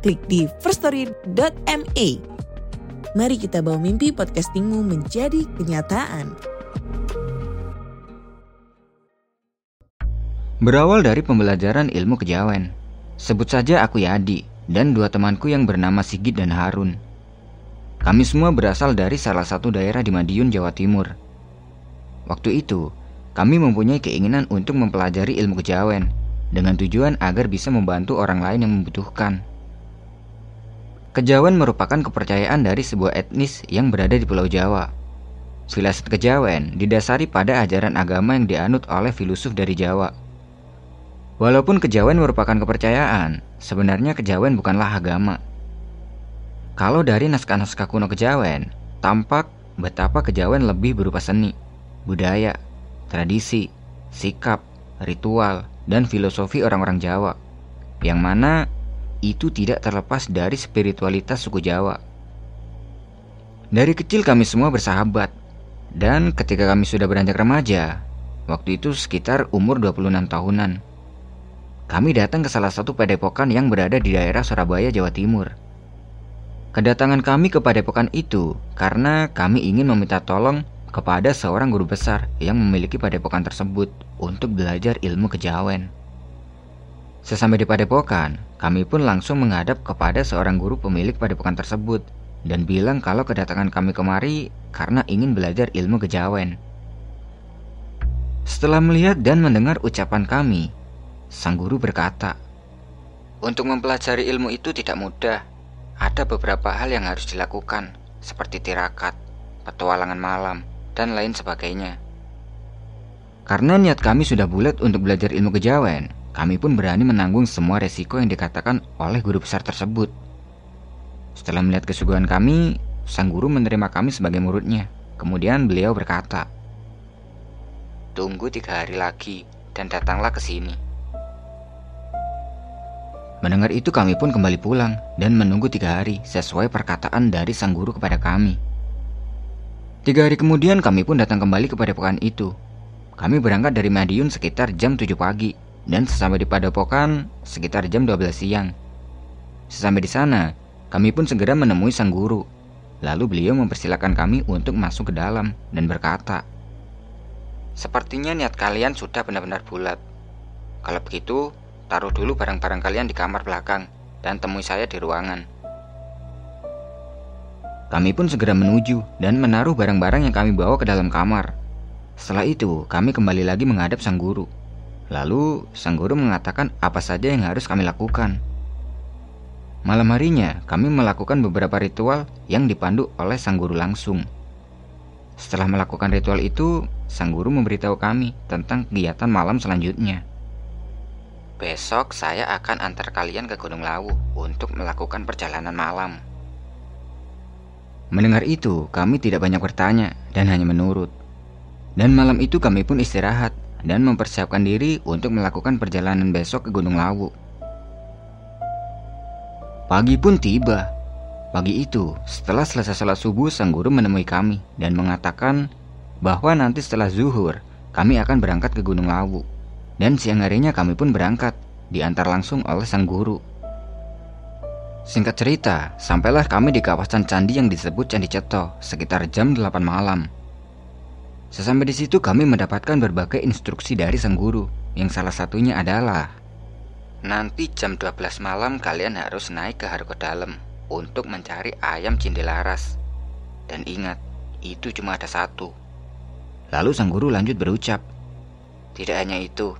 klik di firststory.me. Mari kita bawa mimpi podcastingmu menjadi kenyataan. Berawal dari pembelajaran ilmu kejawen. Sebut saja aku Yadi dan dua temanku yang bernama Sigit dan Harun. Kami semua berasal dari salah satu daerah di Madiun, Jawa Timur. Waktu itu, kami mempunyai keinginan untuk mempelajari ilmu kejawen dengan tujuan agar bisa membantu orang lain yang membutuhkan. Kejawen merupakan kepercayaan dari sebuah etnis yang berada di Pulau Jawa. Filsafat kejawen didasari pada ajaran agama yang dianut oleh filosof dari Jawa. Walaupun kejawen merupakan kepercayaan, sebenarnya kejawen bukanlah agama. Kalau dari naskah-naskah kuno kejawen, tampak betapa kejawen lebih berupa seni, budaya, tradisi, sikap, ritual, dan filosofi orang-orang Jawa, yang mana itu tidak terlepas dari spiritualitas suku Jawa. Dari kecil kami semua bersahabat, dan ketika kami sudah beranjak remaja, waktu itu sekitar umur 26 tahunan, kami datang ke salah satu padepokan yang berada di daerah Surabaya, Jawa Timur. Kedatangan kami ke padepokan itu karena kami ingin meminta tolong kepada seorang guru besar yang memiliki padepokan tersebut untuk belajar ilmu kejawen. Sesampai di padepokan, kami pun langsung menghadap kepada seorang guru pemilik padepokan tersebut dan bilang kalau kedatangan kami kemari karena ingin belajar ilmu kejawen. Setelah melihat dan mendengar ucapan kami, sang guru berkata, "Untuk mempelajari ilmu itu tidak mudah. Ada beberapa hal yang harus dilakukan, seperti tirakat, petualangan malam, dan lain sebagainya." Karena niat kami sudah bulat untuk belajar ilmu kejawen, kami pun berani menanggung semua resiko yang dikatakan oleh guru besar tersebut. Setelah melihat kesuguhan kami, sang guru menerima kami sebagai muridnya. Kemudian beliau berkata, Tunggu tiga hari lagi dan datanglah ke sini. Mendengar itu kami pun kembali pulang dan menunggu tiga hari sesuai perkataan dari sang guru kepada kami. Tiga hari kemudian kami pun datang kembali kepada pekan itu. Kami berangkat dari Madiun sekitar jam 7 pagi dan sesampai di padepokan sekitar jam 12 siang. Sesampai di sana, kami pun segera menemui sang guru. Lalu beliau mempersilahkan kami untuk masuk ke dalam dan berkata, Sepertinya niat kalian sudah benar-benar bulat. Kalau begitu, taruh dulu barang-barang kalian di kamar belakang dan temui saya di ruangan. Kami pun segera menuju dan menaruh barang-barang yang kami bawa ke dalam kamar. Setelah itu, kami kembali lagi menghadap sang guru. Lalu, sang guru mengatakan apa saja yang harus kami lakukan. Malam harinya, kami melakukan beberapa ritual yang dipandu oleh sang guru langsung. Setelah melakukan ritual itu, sang guru memberitahu kami tentang kegiatan malam selanjutnya. Besok saya akan antar kalian ke Gunung Lawu untuk melakukan perjalanan malam. Mendengar itu, kami tidak banyak bertanya dan hanya menurut. Dan malam itu kami pun istirahat dan mempersiapkan diri untuk melakukan perjalanan besok ke Gunung Lawu. Pagi pun tiba. Pagi itu, setelah selesai sholat subuh, sang guru menemui kami dan mengatakan bahwa nanti setelah zuhur, kami akan berangkat ke Gunung Lawu. Dan siang harinya kami pun berangkat, diantar langsung oleh sang guru. Singkat cerita, sampailah kami di kawasan candi yang disebut Candi Ceto sekitar jam 8 malam. Sesampai di situ kami mendapatkan berbagai instruksi dari sang guru, yang salah satunya adalah Nanti jam 12 malam kalian harus naik ke Hargo Dalam untuk mencari ayam cindelaras. Dan ingat, itu cuma ada satu. Lalu sang guru lanjut berucap, Tidak hanya itu,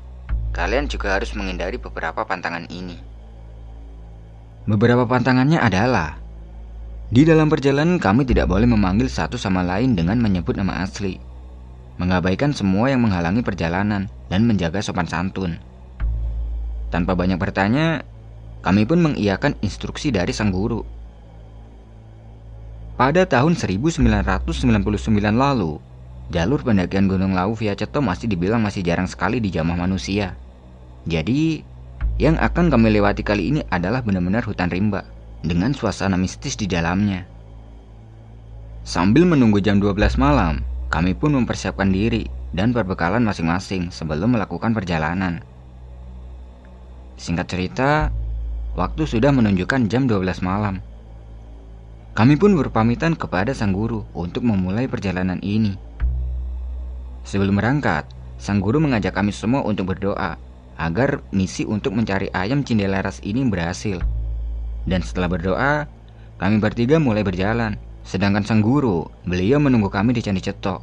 kalian juga harus menghindari beberapa pantangan ini. Beberapa pantangannya adalah Di dalam perjalanan kami tidak boleh memanggil satu sama lain dengan menyebut nama asli mengabaikan semua yang menghalangi perjalanan dan menjaga sopan santun. Tanpa banyak bertanya, kami pun mengiyakan instruksi dari sang guru. Pada tahun 1999 lalu, jalur pendakian Gunung Lawu via Ceto masih dibilang masih jarang sekali dijamah manusia. Jadi, yang akan kami lewati kali ini adalah benar-benar hutan rimba dengan suasana mistis di dalamnya. Sambil menunggu jam 12 malam, kami pun mempersiapkan diri dan perbekalan masing-masing sebelum melakukan perjalanan. Singkat cerita, waktu sudah menunjukkan jam 12 malam. Kami pun berpamitan kepada sang guru untuk memulai perjalanan ini. Sebelum berangkat, sang guru mengajak kami semua untuk berdoa agar misi untuk mencari ayam cindelaras ini berhasil. Dan setelah berdoa, kami bertiga mulai berjalan. Sedangkan sang guru, beliau menunggu kami di Candi Cetok.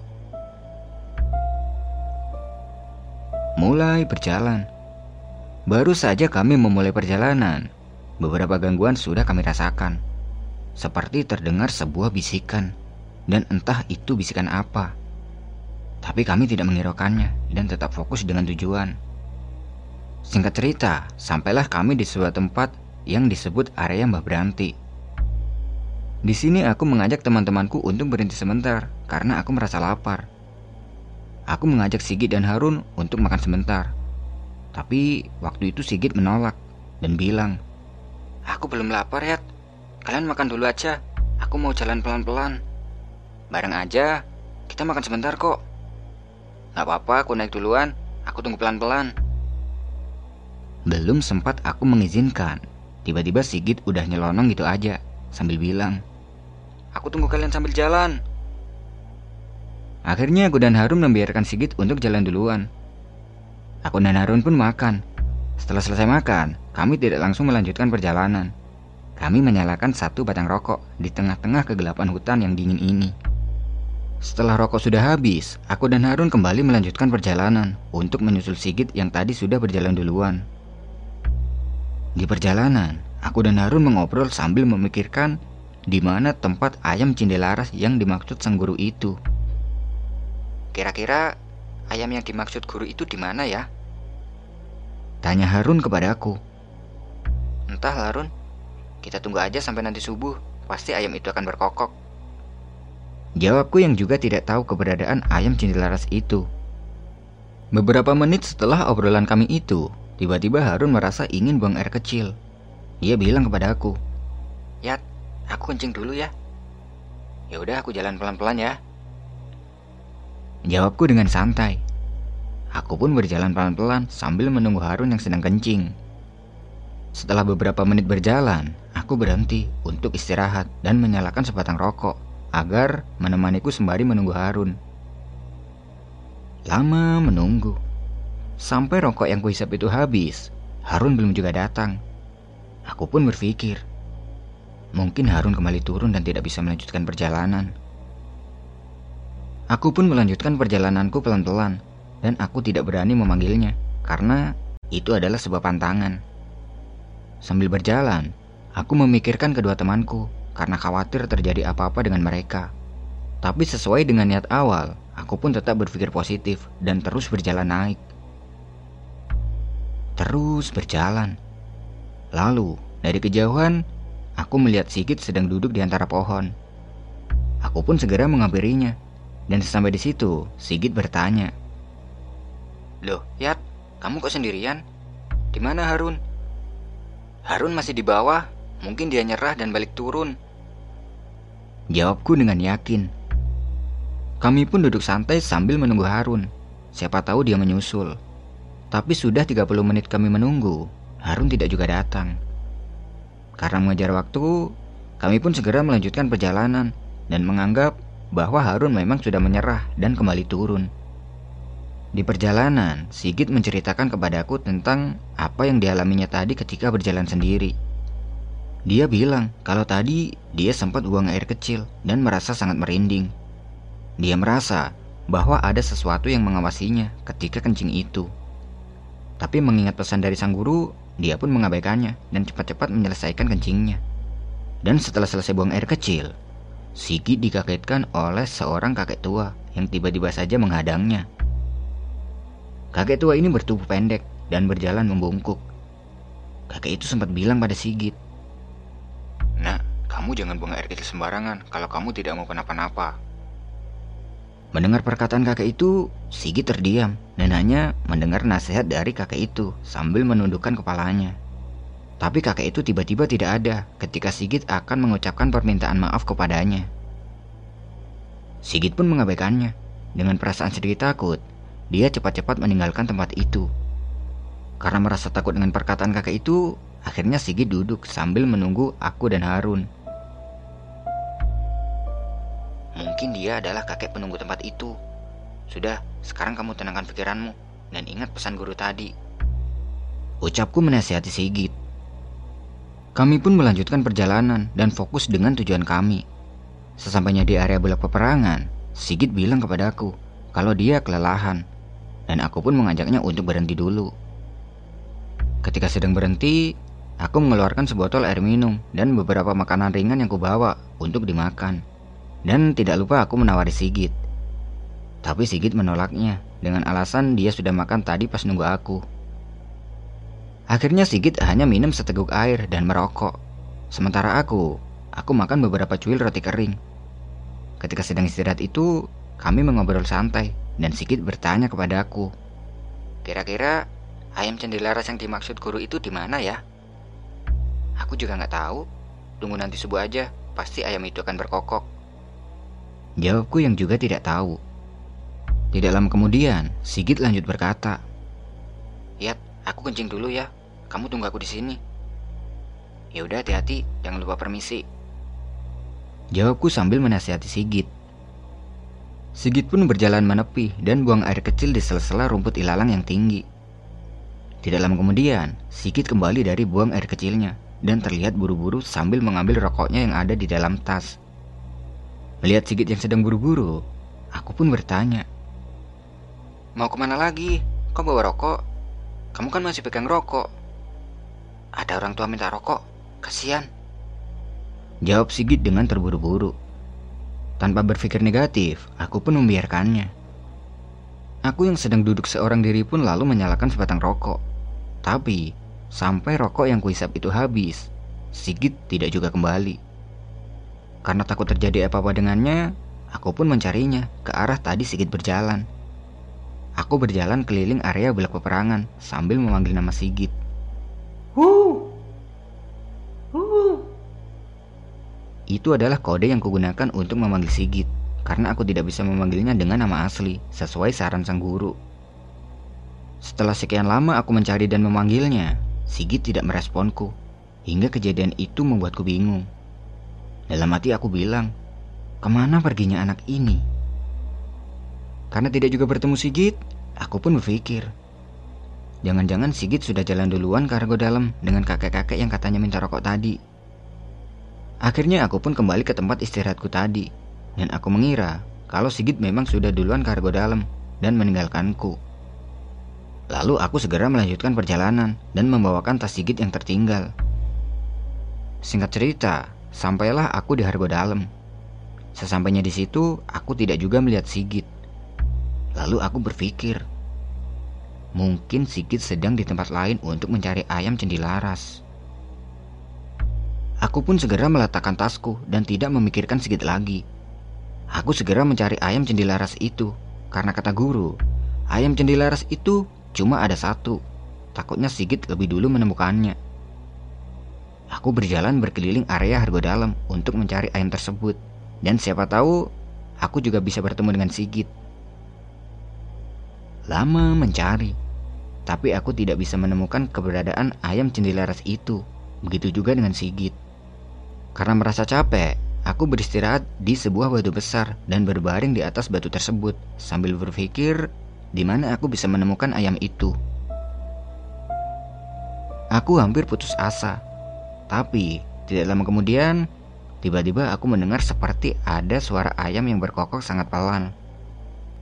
Mulai berjalan. Baru saja kami memulai perjalanan, beberapa gangguan sudah kami rasakan seperti terdengar sebuah bisikan, dan entah itu bisikan apa. Tapi kami tidak menghiraukannya dan tetap fokus dengan tujuan. Singkat cerita, sampailah kami di sebuah tempat yang disebut area Mbah Beranti. Di sini aku mengajak teman-temanku untuk berhenti sebentar karena aku merasa lapar. Aku mengajak Sigit dan Harun untuk makan sebentar. Tapi waktu itu Sigit menolak dan bilang, Aku belum lapar ya, Kalian makan dulu aja. Aku mau jalan pelan-pelan. Bareng aja. Kita makan sebentar kok. Gak apa-apa, aku naik duluan. Aku tunggu pelan-pelan. Belum sempat aku mengizinkan. Tiba-tiba Sigit udah nyelonong gitu aja. Sambil bilang, Aku tunggu kalian sambil jalan. Akhirnya aku dan Harun membiarkan Sigit untuk jalan duluan. Aku dan Harun pun makan. Setelah selesai makan, kami tidak langsung melanjutkan perjalanan. Kami menyalakan satu batang rokok di tengah-tengah kegelapan hutan yang dingin ini. Setelah rokok sudah habis, aku dan Harun kembali melanjutkan perjalanan untuk menyusul Sigit yang tadi sudah berjalan duluan. Di perjalanan, aku dan Harun mengobrol sambil memikirkan di mana tempat ayam cindelaras yang dimaksud sang guru itu. Kira-kira ayam yang dimaksud guru itu di mana ya? Tanya Harun kepadaku. Entah Harun, kita tunggu aja sampai nanti subuh, pasti ayam itu akan berkokok. Jawabku yang juga tidak tahu keberadaan ayam cindelaras itu. Beberapa menit setelah obrolan kami itu, tiba-tiba Harun merasa ingin buang air kecil. Dia bilang kepada aku, Yat, aku kencing dulu ya. Ya udah, aku jalan pelan-pelan ya. Jawabku dengan santai. Aku pun berjalan pelan-pelan sambil menunggu Harun yang sedang kencing. Setelah beberapa menit berjalan, Aku berhenti untuk istirahat dan menyalakan sebatang rokok agar menemaniku sembari menunggu Harun. Lama menunggu. Sampai rokok yang kuhisap itu habis, Harun belum juga datang. Aku pun berpikir, mungkin Harun kembali turun dan tidak bisa melanjutkan perjalanan. Aku pun melanjutkan perjalananku pelan-pelan dan aku tidak berani memanggilnya karena itu adalah sebuah pantangan. Sambil berjalan, Aku memikirkan kedua temanku karena khawatir terjadi apa-apa dengan mereka. Tapi sesuai dengan niat awal, aku pun tetap berpikir positif dan terus berjalan naik. Terus berjalan. Lalu, dari kejauhan, aku melihat Sigit sedang duduk di antara pohon. Aku pun segera menghampirinya. Dan sampai di situ, Sigit bertanya. Loh, Yat, kamu kok sendirian? Di mana Harun? Harun masih di bawah, Mungkin dia nyerah dan balik turun. Jawabku dengan yakin. Kami pun duduk santai sambil menunggu Harun. Siapa tahu dia menyusul. Tapi sudah 30 menit kami menunggu, Harun tidak juga datang. Karena mengejar waktu, kami pun segera melanjutkan perjalanan dan menganggap bahwa Harun memang sudah menyerah dan kembali turun. Di perjalanan, Sigit menceritakan kepadaku tentang apa yang dialaminya tadi ketika berjalan sendiri. Dia bilang kalau tadi dia sempat buang air kecil dan merasa sangat merinding. Dia merasa bahwa ada sesuatu yang mengawasinya ketika kencing itu. Tapi mengingat pesan dari sang guru, dia pun mengabaikannya dan cepat-cepat menyelesaikan kencingnya. Dan setelah selesai buang air kecil, Sigit dikagetkan oleh seorang kakek tua yang tiba-tiba saja menghadangnya. Kakek tua ini bertubuh pendek dan berjalan membungkuk. kakek itu sempat bilang pada Sigit. Nak, kamu jangan buang air kecil sembarangan kalau kamu tidak mau kenapa-napa. Mendengar perkataan kakek itu, Sigit terdiam dan hanya mendengar nasihat dari kakek itu sambil menundukkan kepalanya. Tapi kakek itu tiba-tiba tidak ada ketika Sigit akan mengucapkan permintaan maaf kepadanya. Sigit pun mengabaikannya. Dengan perasaan sedikit takut, dia cepat-cepat meninggalkan tempat itu. Karena merasa takut dengan perkataan kakek itu, akhirnya Sigit duduk sambil menunggu aku dan Harun. Mungkin dia adalah kakek penunggu tempat itu. Sudah, sekarang kamu tenangkan pikiranmu dan ingat pesan guru tadi. Ucapku menasihati Sigit. Kami pun melanjutkan perjalanan dan fokus dengan tujuan kami. Sesampainya di area belak peperangan, Sigit bilang kepadaku kalau dia kelelahan dan aku pun mengajaknya untuk berhenti dulu. Ketika sedang berhenti, aku mengeluarkan sebotol air minum dan beberapa makanan ringan yang kubawa untuk dimakan. Dan tidak lupa aku menawari Sigit. Tapi Sigit menolaknya dengan alasan dia sudah makan tadi pas nunggu aku. Akhirnya Sigit hanya minum seteguk air dan merokok. Sementara aku, aku makan beberapa cuil roti kering. Ketika sedang istirahat itu, kami mengobrol santai dan Sigit bertanya kepada aku. Kira-kira ayam cendelaras yang dimaksud guru itu di mana ya? Aku juga nggak tahu. Tunggu nanti subuh aja, pasti ayam itu akan berkokok. Jawabku yang juga tidak tahu. Tidak lama kemudian, Sigit lanjut berkata, Yat, aku kencing dulu ya. Kamu tunggu aku di sini. Ya udah hati-hati, jangan lupa permisi. Jawabku sambil menasihati Sigit. Sigit pun berjalan menepi dan buang air kecil di sela-sela rumput ilalang yang tinggi. Tidak lama kemudian, Sigit kembali dari buang air kecilnya dan terlihat buru-buru sambil mengambil rokoknya yang ada di dalam tas. Melihat Sigit yang sedang buru-buru, aku pun bertanya. Mau ke mana lagi? Kau bawa rokok? Kamu kan masih pegang rokok. Ada orang tua minta rokok, kasihan. Jawab Sigit dengan terburu-buru. Tanpa berpikir negatif, aku pun membiarkannya. Aku yang sedang duduk seorang diri pun lalu menyalakan sebatang rokok. Tapi, sampai rokok yang kuisap itu habis, Sigit tidak juga kembali. Karena takut terjadi apa-apa dengannya, aku pun mencarinya ke arah tadi Sigit berjalan. Aku berjalan keliling area belak peperangan sambil memanggil nama Sigit. Hu! Hu! Itu adalah kode yang kugunakan untuk memanggil Sigit, karena aku tidak bisa memanggilnya dengan nama asli, sesuai saran sang guru. Setelah sekian lama aku mencari dan memanggilnya, Sigit tidak meresponku, hingga kejadian itu membuatku bingung. Dalam hati aku bilang, ke mana perginya anak ini? Karena tidak juga bertemu Sigit, aku pun berpikir, jangan-jangan Sigit sudah jalan duluan ke argo dalam dengan kakek-kakek yang katanya minta rokok tadi. Akhirnya aku pun kembali ke tempat istirahatku tadi, dan aku mengira kalau Sigit memang sudah duluan kargo dalam dan meninggalkanku. Lalu aku segera melanjutkan perjalanan dan membawakan tas Sigit yang tertinggal. Singkat cerita, sampailah aku di Hargo Dalam. Sesampainya di situ, aku tidak juga melihat Sigit. Lalu aku berpikir, mungkin Sigit sedang di tempat lain untuk mencari ayam cendilaras. Aku pun segera meletakkan tasku dan tidak memikirkan sedikit lagi. Aku segera mencari ayam cendilaras itu, karena kata guru, ayam cendilaras itu cuma ada satu. Takutnya Sigit lebih dulu menemukannya. Aku berjalan berkeliling area Hargo Dalam untuk mencari ayam tersebut, dan siapa tahu aku juga bisa bertemu dengan Sigit. Lama mencari, tapi aku tidak bisa menemukan keberadaan ayam cendilaras itu. Begitu juga dengan Sigit. Karena merasa capek, aku beristirahat di sebuah batu besar dan berbaring di atas batu tersebut sambil berpikir di mana aku bisa menemukan ayam itu. Aku hampir putus asa, tapi tidak lama kemudian tiba-tiba aku mendengar seperti ada suara ayam yang berkokok sangat pelan.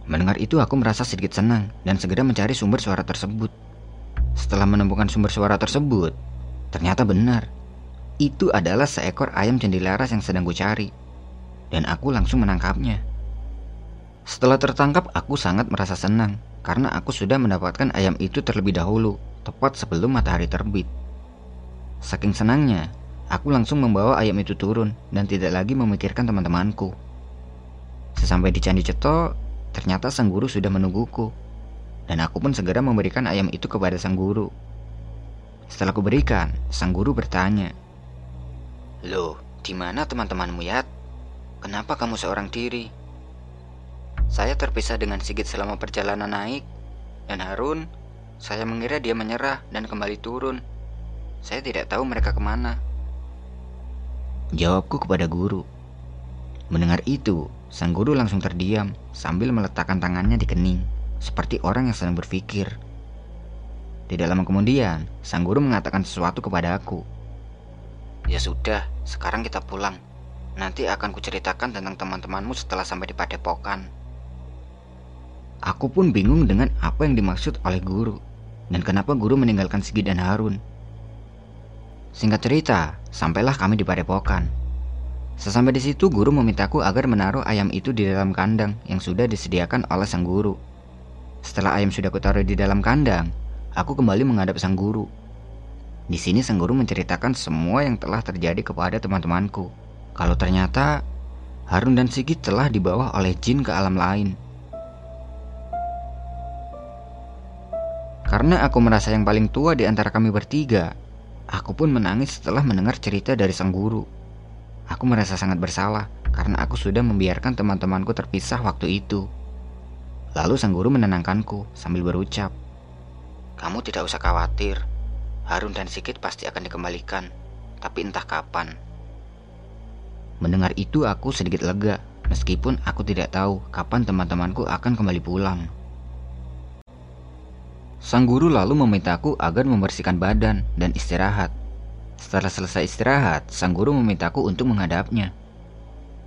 Mendengar itu aku merasa sedikit senang dan segera mencari sumber suara tersebut. Setelah menemukan sumber suara tersebut, ternyata benar itu adalah seekor ayam cendilaras yang sedang kucari. Dan aku langsung menangkapnya. Setelah tertangkap, aku sangat merasa senang karena aku sudah mendapatkan ayam itu terlebih dahulu, tepat sebelum matahari terbit. Saking senangnya, aku langsung membawa ayam itu turun dan tidak lagi memikirkan teman-temanku. Sesampai di Candi Ceto, ternyata sang guru sudah menungguku. Dan aku pun segera memberikan ayam itu kepada sang guru. Setelah kuberikan, sang guru bertanya, Loh, di mana teman-temanmu ya? Kenapa kamu seorang diri? Saya terpisah dengan Sigit selama perjalanan naik, dan Harun, saya mengira dia menyerah dan kembali turun. Saya tidak tahu mereka ke mana. Jawabku kepada guru. Mendengar itu, sang guru langsung terdiam sambil meletakkan tangannya di kening, seperti orang yang sedang berpikir. Tidak lama kemudian, sang guru mengatakan sesuatu kepada aku. Ya sudah, sekarang kita pulang. Nanti akan kuceritakan tentang teman-temanmu setelah sampai di padepokan. Aku pun bingung dengan apa yang dimaksud oleh guru dan kenapa guru meninggalkan Sigi dan Harun. Singkat cerita, sampailah kami di padepokan. Sesampai di situ, guru memintaku agar menaruh ayam itu di dalam kandang yang sudah disediakan oleh sang guru. Setelah ayam sudah kutaruh di dalam kandang, aku kembali menghadap sang guru. Di sini sang guru menceritakan semua yang telah terjadi kepada teman-temanku kalau ternyata Harun dan Sigit telah dibawa oleh jin ke alam lain. Karena aku merasa yang paling tua di antara kami bertiga, aku pun menangis setelah mendengar cerita dari sang guru. Aku merasa sangat bersalah karena aku sudah membiarkan teman-temanku terpisah waktu itu. Lalu sang guru menenangkanku sambil berucap, "Kamu tidak usah khawatir. Harun dan Sigit pasti akan dikembalikan, tapi entah kapan." Mendengar itu aku sedikit lega, meskipun aku tidak tahu kapan teman-temanku akan kembali pulang. Sang guru lalu memintaku agar membersihkan badan dan istirahat. Setelah selesai istirahat, sang guru memintaku untuk menghadapnya.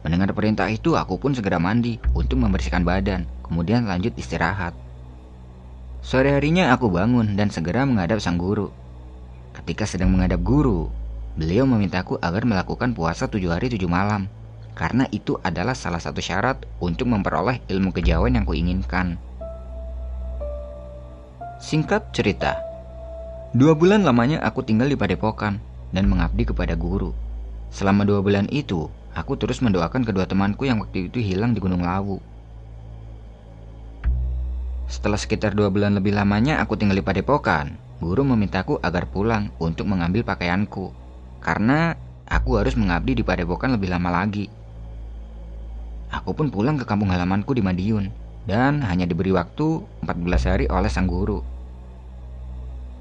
Mendengar perintah itu, aku pun segera mandi untuk membersihkan badan, kemudian lanjut istirahat. Sore harinya aku bangun dan segera menghadap sang guru. Ketika sedang menghadap guru, Beliau memintaku agar melakukan puasa tujuh hari tujuh malam, karena itu adalah salah satu syarat untuk memperoleh ilmu kejawen yang kuinginkan. Singkat cerita, dua bulan lamanya aku tinggal di padepokan dan mengabdi kepada guru. Selama dua bulan itu, aku terus mendoakan kedua temanku yang waktu itu hilang di Gunung Lawu. Setelah sekitar dua bulan lebih lamanya aku tinggal di padepokan, guru memintaku agar pulang untuk mengambil pakaianku karena aku harus mengabdi di padepokan lebih lama lagi. Aku pun pulang ke kampung halamanku di Madiun dan hanya diberi waktu 14 hari oleh sang guru.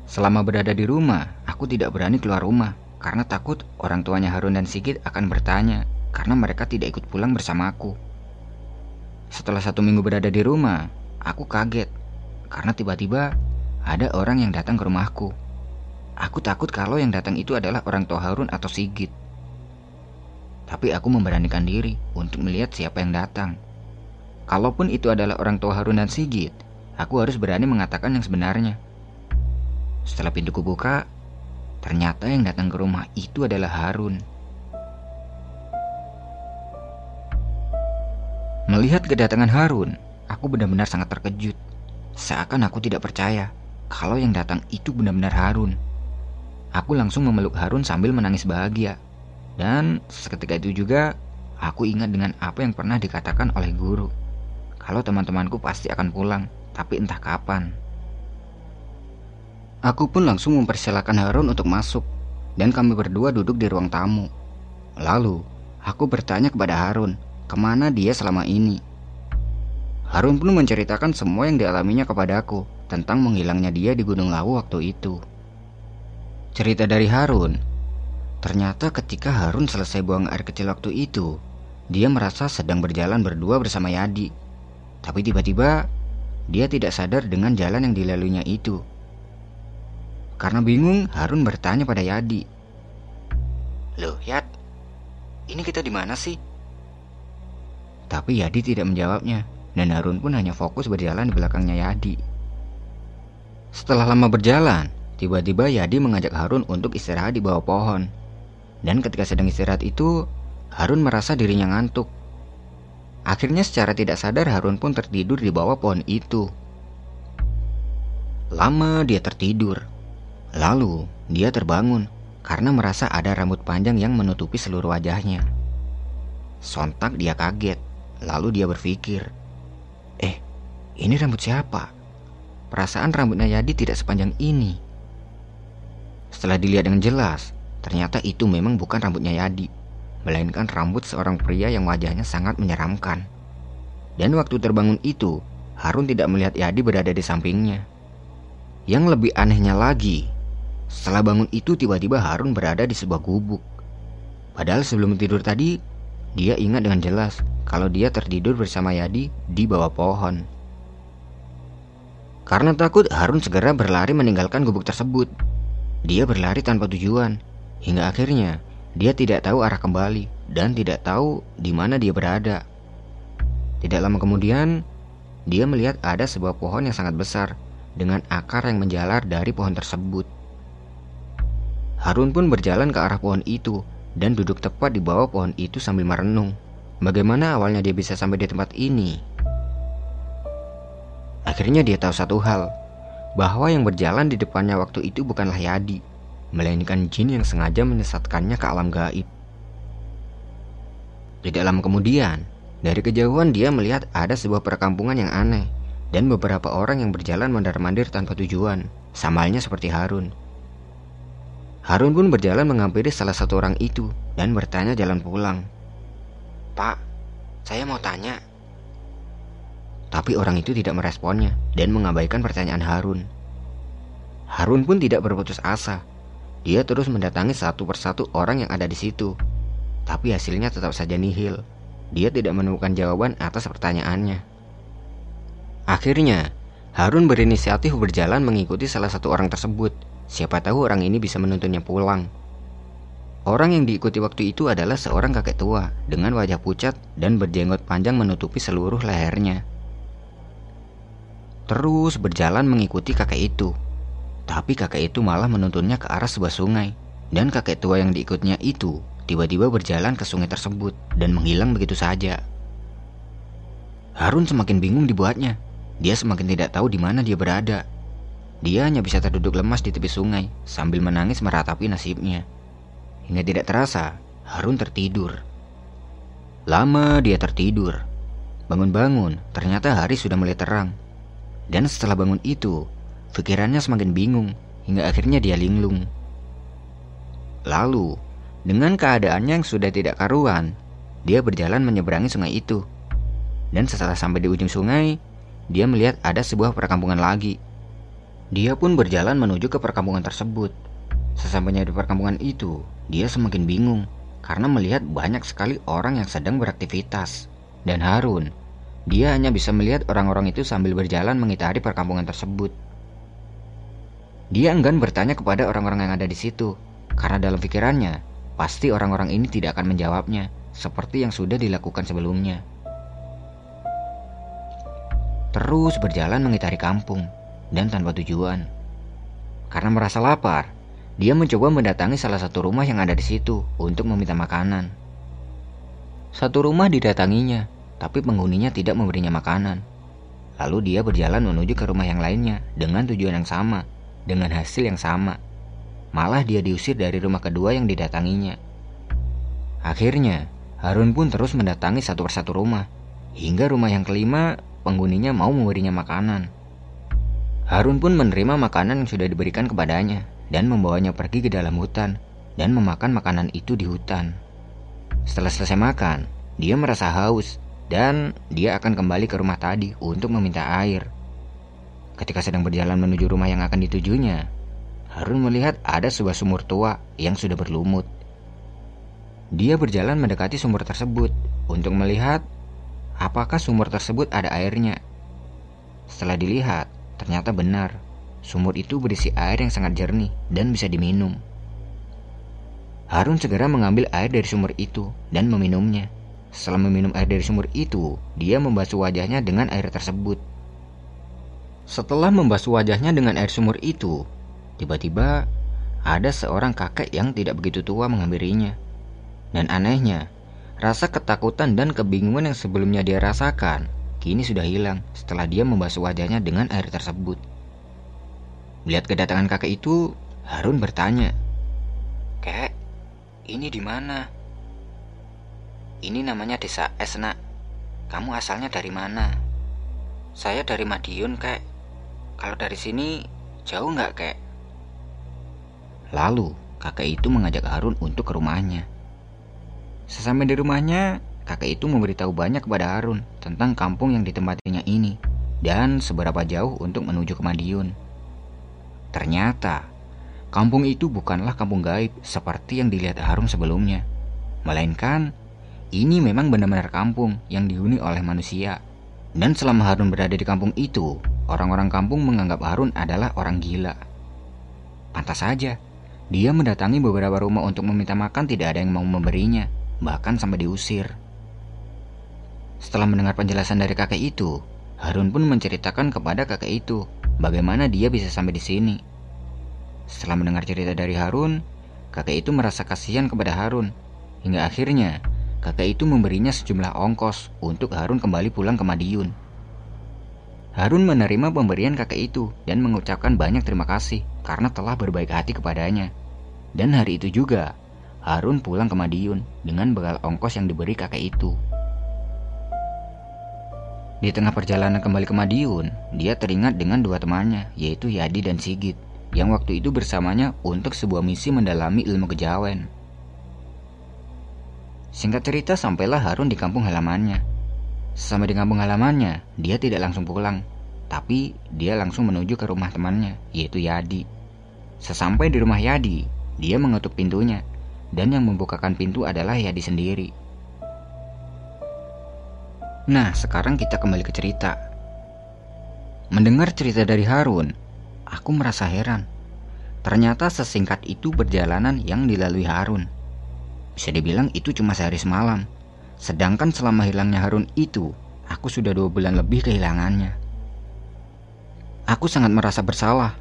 Selama berada di rumah, aku tidak berani keluar rumah karena takut orang tuanya Harun dan Sigit akan bertanya karena mereka tidak ikut pulang bersamaku. Setelah satu minggu berada di rumah, aku kaget karena tiba-tiba ada orang yang datang ke rumahku. Aku takut kalau yang datang itu adalah orang tua Harun atau Sigit. Tapi aku memberanikan diri untuk melihat siapa yang datang. Kalaupun itu adalah orang tua Harun dan Sigit, aku harus berani mengatakan yang sebenarnya. Setelah pintu kubuka, ternyata yang datang ke rumah itu adalah Harun. Melihat kedatangan Harun, aku benar-benar sangat terkejut. Seakan aku tidak percaya kalau yang datang itu benar-benar Harun. Aku langsung memeluk Harun sambil menangis bahagia. Dan seketika itu juga, aku ingat dengan apa yang pernah dikatakan oleh guru. Kalau teman-temanku pasti akan pulang, tapi entah kapan. Aku pun langsung mempersilahkan Harun untuk masuk, dan kami berdua duduk di ruang tamu. Lalu, aku bertanya kepada Harun, ke mana dia selama ini. Harun pun menceritakan semua yang dialaminya kepadaku tentang menghilangnya dia di Gunung Lawu waktu itu. Cerita dari Harun. Ternyata ketika Harun selesai buang air kecil waktu itu, dia merasa sedang berjalan berdua bersama Yadi. Tapi tiba-tiba dia tidak sadar dengan jalan yang dilaluinya itu. Karena bingung, Harun bertanya pada Yadi. Loh, Yad, ini kita di mana sih? Tapi Yadi tidak menjawabnya, dan Harun pun hanya fokus berjalan di belakangnya Yadi. Setelah lama berjalan, Tiba-tiba Yadi mengajak Harun untuk istirahat di bawah pohon. Dan ketika sedang istirahat itu, Harun merasa dirinya ngantuk. Akhirnya secara tidak sadar Harun pun tertidur di bawah pohon itu. Lama dia tertidur. Lalu dia terbangun karena merasa ada rambut panjang yang menutupi seluruh wajahnya. Sontak dia kaget, lalu dia berpikir, "Eh, ini rambut siapa? Perasaan rambutnya Yadi tidak sepanjang ini." Setelah dilihat dengan jelas, ternyata itu memang bukan rambutnya Yadi, melainkan rambut seorang pria yang wajahnya sangat menyeramkan. Dan waktu terbangun itu, Harun tidak melihat Yadi berada di sampingnya. Yang lebih anehnya lagi, setelah bangun itu tiba-tiba Harun berada di sebuah gubuk. Padahal sebelum tidur tadi, dia ingat dengan jelas kalau dia tertidur bersama Yadi di bawah pohon. Karena takut, Harun segera berlari meninggalkan gubuk tersebut. Dia berlari tanpa tujuan, hingga akhirnya dia tidak tahu arah kembali dan tidak tahu di mana dia berada. Tidak lama kemudian, dia melihat ada sebuah pohon yang sangat besar dengan akar yang menjalar dari pohon tersebut. Harun pun berjalan ke arah pohon itu dan duduk tepat di bawah pohon itu sambil merenung. Bagaimana awalnya dia bisa sampai di tempat ini? Akhirnya dia tahu satu hal, bahwa yang berjalan di depannya waktu itu bukanlah Yadi, melainkan jin yang sengaja menyesatkannya ke alam gaib. Tidak lama kemudian, dari kejauhan dia melihat ada sebuah perkampungan yang aneh dan beberapa orang yang berjalan mondar-mandir tanpa tujuan, samalnya seperti Harun. Harun pun berjalan menghampiri salah satu orang itu dan bertanya jalan pulang. Pak, saya mau tanya. Tapi orang itu tidak meresponnya dan mengabaikan pertanyaan Harun. Harun pun tidak berputus asa. Dia terus mendatangi satu persatu orang yang ada di situ. Tapi hasilnya tetap saja nihil. Dia tidak menemukan jawaban atas pertanyaannya. Akhirnya, Harun berinisiatif berjalan mengikuti salah satu orang tersebut Siapa tahu orang ini bisa menuntunnya pulang. Orang yang diikuti waktu itu adalah seorang kakek tua dengan wajah pucat dan berjenggot panjang menutupi seluruh lehernya. Terus berjalan mengikuti kakek itu. Tapi kakek itu malah menuntunnya ke arah sebuah sungai. Dan kakek tua yang diikutnya itu tiba-tiba berjalan ke sungai tersebut dan menghilang begitu saja. Harun semakin bingung dibuatnya. Dia semakin tidak tahu di mana dia berada dia hanya bisa terduduk lemas di tepi sungai sambil menangis meratapi nasibnya. Hingga tidak terasa, Harun tertidur. Lama dia tertidur. Bangun-bangun, ternyata hari sudah mulai terang. Dan setelah bangun itu, pikirannya semakin bingung hingga akhirnya dia linglung. Lalu, dengan keadaannya yang sudah tidak karuan, dia berjalan menyeberangi sungai itu. Dan setelah sampai di ujung sungai, dia melihat ada sebuah perkampungan lagi dia pun berjalan menuju ke perkampungan tersebut. Sesampainya di perkampungan itu, dia semakin bingung karena melihat banyak sekali orang yang sedang beraktivitas. Dan Harun, dia hanya bisa melihat orang-orang itu sambil berjalan mengitari perkampungan tersebut. Dia enggan bertanya kepada orang-orang yang ada di situ, karena dalam pikirannya, pasti orang-orang ini tidak akan menjawabnya, seperti yang sudah dilakukan sebelumnya. Terus berjalan mengitari kampung dan tanpa tujuan. Karena merasa lapar, dia mencoba mendatangi salah satu rumah yang ada di situ untuk meminta makanan. Satu rumah didatanginya, tapi penghuninya tidak memberinya makanan. Lalu dia berjalan menuju ke rumah yang lainnya dengan tujuan yang sama, dengan hasil yang sama. Malah dia diusir dari rumah kedua yang didatanginya. Akhirnya, Harun pun terus mendatangi satu persatu rumah, hingga rumah yang kelima penghuninya mau memberinya makanan. Harun pun menerima makanan yang sudah diberikan kepadanya dan membawanya pergi ke dalam hutan dan memakan makanan itu di hutan. Setelah selesai makan, dia merasa haus dan dia akan kembali ke rumah tadi untuk meminta air. Ketika sedang berjalan menuju rumah yang akan ditujunya, Harun melihat ada sebuah sumur tua yang sudah berlumut. Dia berjalan mendekati sumur tersebut untuk melihat apakah sumur tersebut ada airnya. Setelah dilihat, Ternyata benar, sumur itu berisi air yang sangat jernih dan bisa diminum. Harun segera mengambil air dari sumur itu dan meminumnya. Setelah meminum air dari sumur itu, dia membasuh wajahnya dengan air tersebut. Setelah membasuh wajahnya dengan air sumur itu, tiba-tiba ada seorang kakek yang tidak begitu tua menghampirinya. Dan anehnya, rasa ketakutan dan kebingungan yang sebelumnya dia rasakan kini sudah hilang setelah dia membasuh wajahnya dengan air tersebut. Melihat kedatangan kakek itu, Harun bertanya, Ini di mana? Ini namanya desa S, nak. Kamu asalnya dari mana? Saya dari Madiun, kek. Kalau dari sini, jauh nggak, kek? Lalu, kakek itu mengajak Harun untuk ke rumahnya. Sesampai di rumahnya, kakek itu memberitahu banyak kepada Harun tentang kampung yang ditempatinya ini dan seberapa jauh untuk menuju ke Madiun. Ternyata, Kampung itu bukanlah kampung gaib seperti yang dilihat Harun sebelumnya, melainkan ini memang benar-benar kampung yang dihuni oleh manusia. Dan selama Harun berada di kampung itu, orang-orang kampung menganggap Harun adalah orang gila. Pantas saja, dia mendatangi beberapa rumah untuk meminta makan tidak ada yang mau memberinya, bahkan sampai diusir. Setelah mendengar penjelasan dari kakek itu, Harun pun menceritakan kepada kakek itu bagaimana dia bisa sampai di sini. Setelah mendengar cerita dari Harun, kakek itu merasa kasihan kepada Harun. Hingga akhirnya, kakek itu memberinya sejumlah ongkos untuk Harun kembali pulang ke Madiun. Harun menerima pemberian kakek itu dan mengucapkan banyak terima kasih karena telah berbaik hati kepadanya. Dan hari itu juga, Harun pulang ke Madiun dengan bekal ongkos yang diberi kakek itu. Di tengah perjalanan kembali ke Madiun, dia teringat dengan dua temannya, yaitu Yadi dan Sigit yang waktu itu bersamanya untuk sebuah misi mendalami ilmu kejawen. Singkat cerita sampailah Harun di kampung halamannya. Sampai di kampung halamannya, dia tidak langsung pulang, tapi dia langsung menuju ke rumah temannya, yaitu Yadi. Sesampai di rumah Yadi, dia mengetuk pintunya, dan yang membukakan pintu adalah Yadi sendiri. Nah, sekarang kita kembali ke cerita. Mendengar cerita dari Harun, Aku merasa heran. Ternyata sesingkat itu perjalanan yang dilalui Harun. Bisa dibilang itu cuma sehari semalam. Sedangkan selama hilangnya Harun itu, aku sudah dua bulan lebih kehilangannya. Aku sangat merasa bersalah.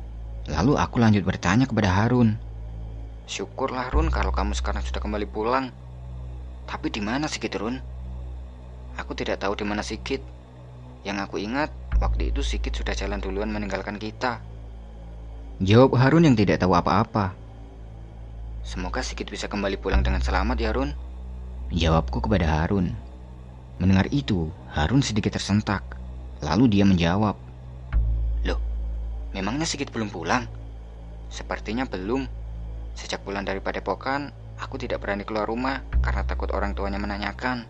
Lalu aku lanjut bertanya kepada Harun. Syukurlah Harun kalau kamu sekarang sudah kembali pulang. Tapi di mana Sigit Run? Aku tidak tahu di mana Sigit. Yang aku ingat, waktu itu Sigit sudah jalan duluan meninggalkan kita. Jawab Harun yang tidak tahu apa-apa. Semoga Sigit bisa kembali pulang dengan selamat ya Harun. Jawabku kepada Harun. Mendengar itu, Harun sedikit tersentak. Lalu dia menjawab. Loh, memangnya Sigit belum pulang? Sepertinya belum. Sejak pulang dari Padepokan, aku tidak berani keluar rumah karena takut orang tuanya menanyakan.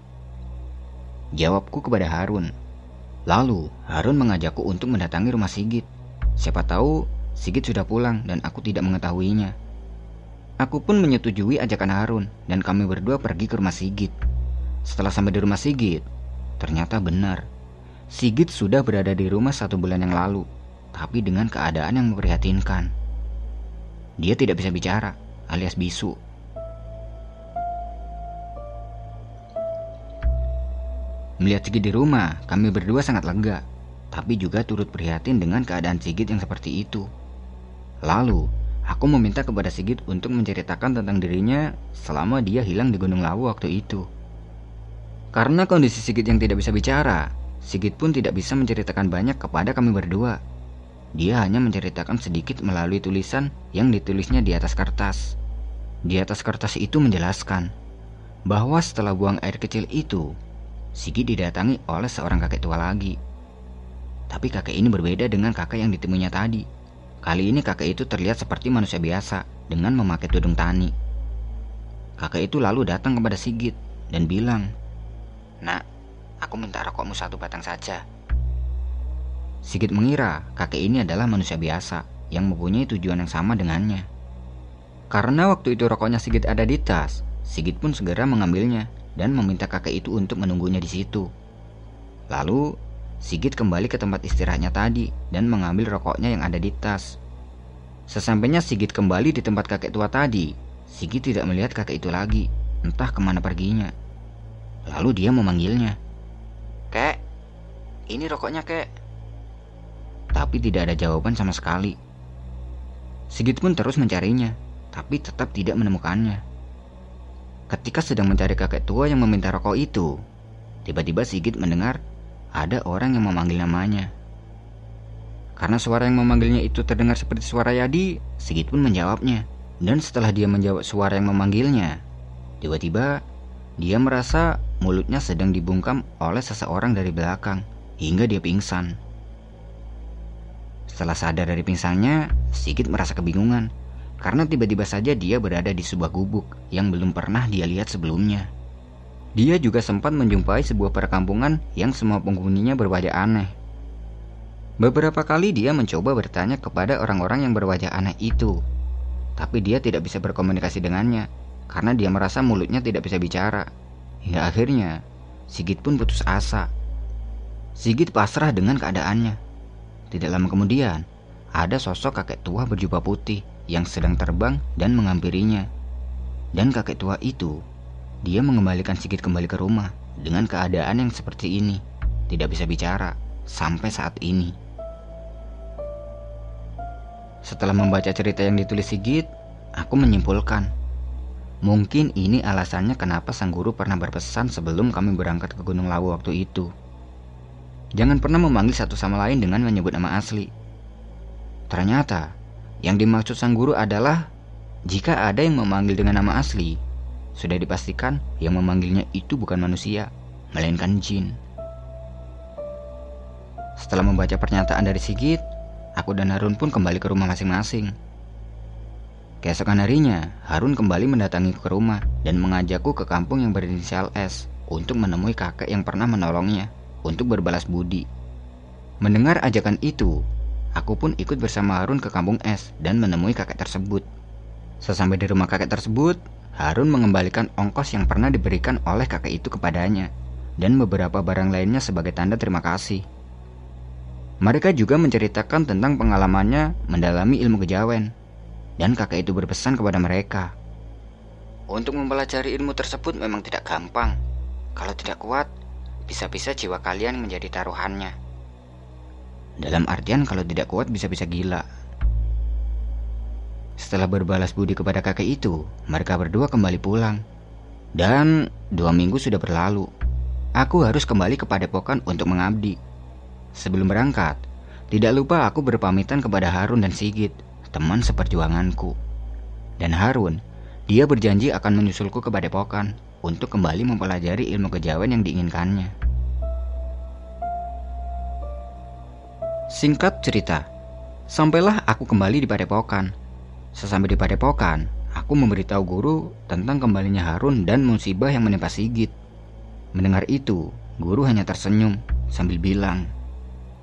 Jawabku kepada Harun. Lalu, Harun mengajakku untuk mendatangi rumah Sigit. Siapa tahu Sigit sudah pulang dan aku tidak mengetahuinya. Aku pun menyetujui ajakan Harun dan kami berdua pergi ke rumah Sigit. Setelah sampai di rumah Sigit, ternyata benar. Sigit sudah berada di rumah satu bulan yang lalu, tapi dengan keadaan yang memprihatinkan. Dia tidak bisa bicara, alias bisu. Melihat Sigit di rumah, kami berdua sangat lega, tapi juga turut prihatin dengan keadaan Sigit yang seperti itu. Lalu, aku meminta kepada Sigit untuk menceritakan tentang dirinya selama dia hilang di Gunung Lawu waktu itu. Karena kondisi Sigit yang tidak bisa bicara, Sigit pun tidak bisa menceritakan banyak kepada kami berdua. Dia hanya menceritakan sedikit melalui tulisan yang ditulisnya di atas kertas. Di atas kertas itu menjelaskan bahwa setelah buang air kecil itu, Sigit didatangi oleh seorang kakek tua lagi. Tapi kakek ini berbeda dengan kakek yang ditemuinya tadi. Kali ini kakek itu terlihat seperti manusia biasa dengan memakai tudung tani. Kakek itu lalu datang kepada Sigit dan bilang, Nak, aku minta rokokmu satu batang saja. Sigit mengira kakek ini adalah manusia biasa yang mempunyai tujuan yang sama dengannya. Karena waktu itu rokoknya Sigit ada di tas, Sigit pun segera mengambilnya dan meminta kakek itu untuk menunggunya di situ. Lalu Sigit kembali ke tempat istirahatnya tadi dan mengambil rokoknya yang ada di tas. Sesampainya Sigit kembali di tempat kakek tua tadi, Sigit tidak melihat kakek itu lagi, entah ke mana perginya. Lalu dia memanggilnya. Kek, ini rokoknya kek. Tapi tidak ada jawaban sama sekali. Sigit pun terus mencarinya, tapi tetap tidak menemukannya. Ketika sedang mencari kakek tua yang meminta rokok itu, tiba-tiba Sigit mendengar ada orang yang memanggil namanya. Karena suara yang memanggilnya itu terdengar seperti suara Yadi, Sigit pun menjawabnya. Dan setelah dia menjawab suara yang memanggilnya, Tiba-tiba, dia merasa mulutnya sedang dibungkam oleh seseorang dari belakang hingga dia pingsan. Setelah sadar dari pingsannya, Sigit merasa kebingungan karena tiba-tiba saja dia berada di sebuah gubuk yang belum pernah dia lihat sebelumnya. Dia juga sempat menjumpai sebuah perkampungan yang semua penghuninya berwajah aneh. Beberapa kali dia mencoba bertanya kepada orang-orang yang berwajah aneh itu, tapi dia tidak bisa berkomunikasi dengannya karena dia merasa mulutnya tidak bisa bicara. Hingga akhirnya, Sigit pun putus asa. Sigit pasrah dengan keadaannya. Tidak lama kemudian, ada sosok kakek tua berjubah putih yang sedang terbang dan menghampirinya. Dan kakek tua itu, dia mengembalikan Sigit kembali ke rumah dengan keadaan yang seperti ini. Tidak bisa bicara sampai saat ini. Setelah membaca cerita yang ditulis Sigit, aku menyimpulkan Mungkin ini alasannya kenapa sang guru pernah berpesan sebelum kami berangkat ke Gunung Lawu waktu itu. Jangan pernah memanggil satu sama lain dengan menyebut nama asli. Ternyata, yang dimaksud sang guru adalah jika ada yang memanggil dengan nama asli, sudah dipastikan yang memanggilnya itu bukan manusia, melainkan jin. Setelah membaca pernyataan dari Sigit, aku dan Harun pun kembali ke rumah masing-masing. Keesokan harinya, Harun kembali mendatangi ke rumah dan mengajakku ke kampung yang berinisial S untuk menemui kakek yang pernah menolongnya untuk berbalas budi. Mendengar ajakan itu, aku pun ikut bersama Harun ke kampung S dan menemui kakek tersebut. Sesampai di rumah kakek tersebut, Harun mengembalikan ongkos yang pernah diberikan oleh kakek itu kepadanya dan beberapa barang lainnya sebagai tanda terima kasih. Mereka juga menceritakan tentang pengalamannya mendalami ilmu kejawen dan kakek itu berpesan kepada mereka. Untuk mempelajari ilmu tersebut memang tidak gampang. Kalau tidak kuat, bisa-bisa jiwa kalian menjadi taruhannya. Dalam artian kalau tidak kuat bisa-bisa gila. Setelah berbalas budi kepada kakek itu, mereka berdua kembali pulang. Dan dua minggu sudah berlalu. Aku harus kembali ke Padepokan untuk mengabdi. Sebelum berangkat, tidak lupa aku berpamitan kepada Harun dan Sigit teman seperjuanganku. Dan Harun, dia berjanji akan menyusulku ke Padepokan untuk kembali mempelajari ilmu kejawen yang diinginkannya. Singkat cerita, sampailah aku kembali di Padepokan. Sesampai di Padepokan, aku memberitahu guru tentang kembalinya Harun dan musibah yang menimpa Sigit. Mendengar itu, guru hanya tersenyum sambil bilang,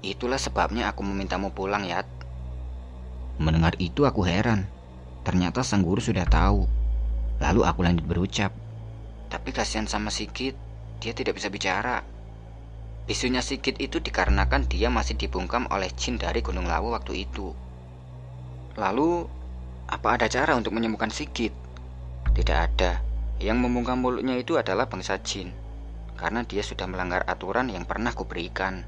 Itulah sebabnya aku memintamu pulang, ya. Mendengar itu aku heran. Ternyata sang guru sudah tahu. Lalu aku lanjut berucap. Tapi kasihan sama Sikit, dia tidak bisa bicara. Bisunya Sikit itu dikarenakan dia masih dibungkam oleh jin dari Gunung Lawu waktu itu. Lalu, apa ada cara untuk menyembuhkan Sikit? Tidak ada. Yang membungkam mulutnya itu adalah bangsa jin. Karena dia sudah melanggar aturan yang pernah kuberikan.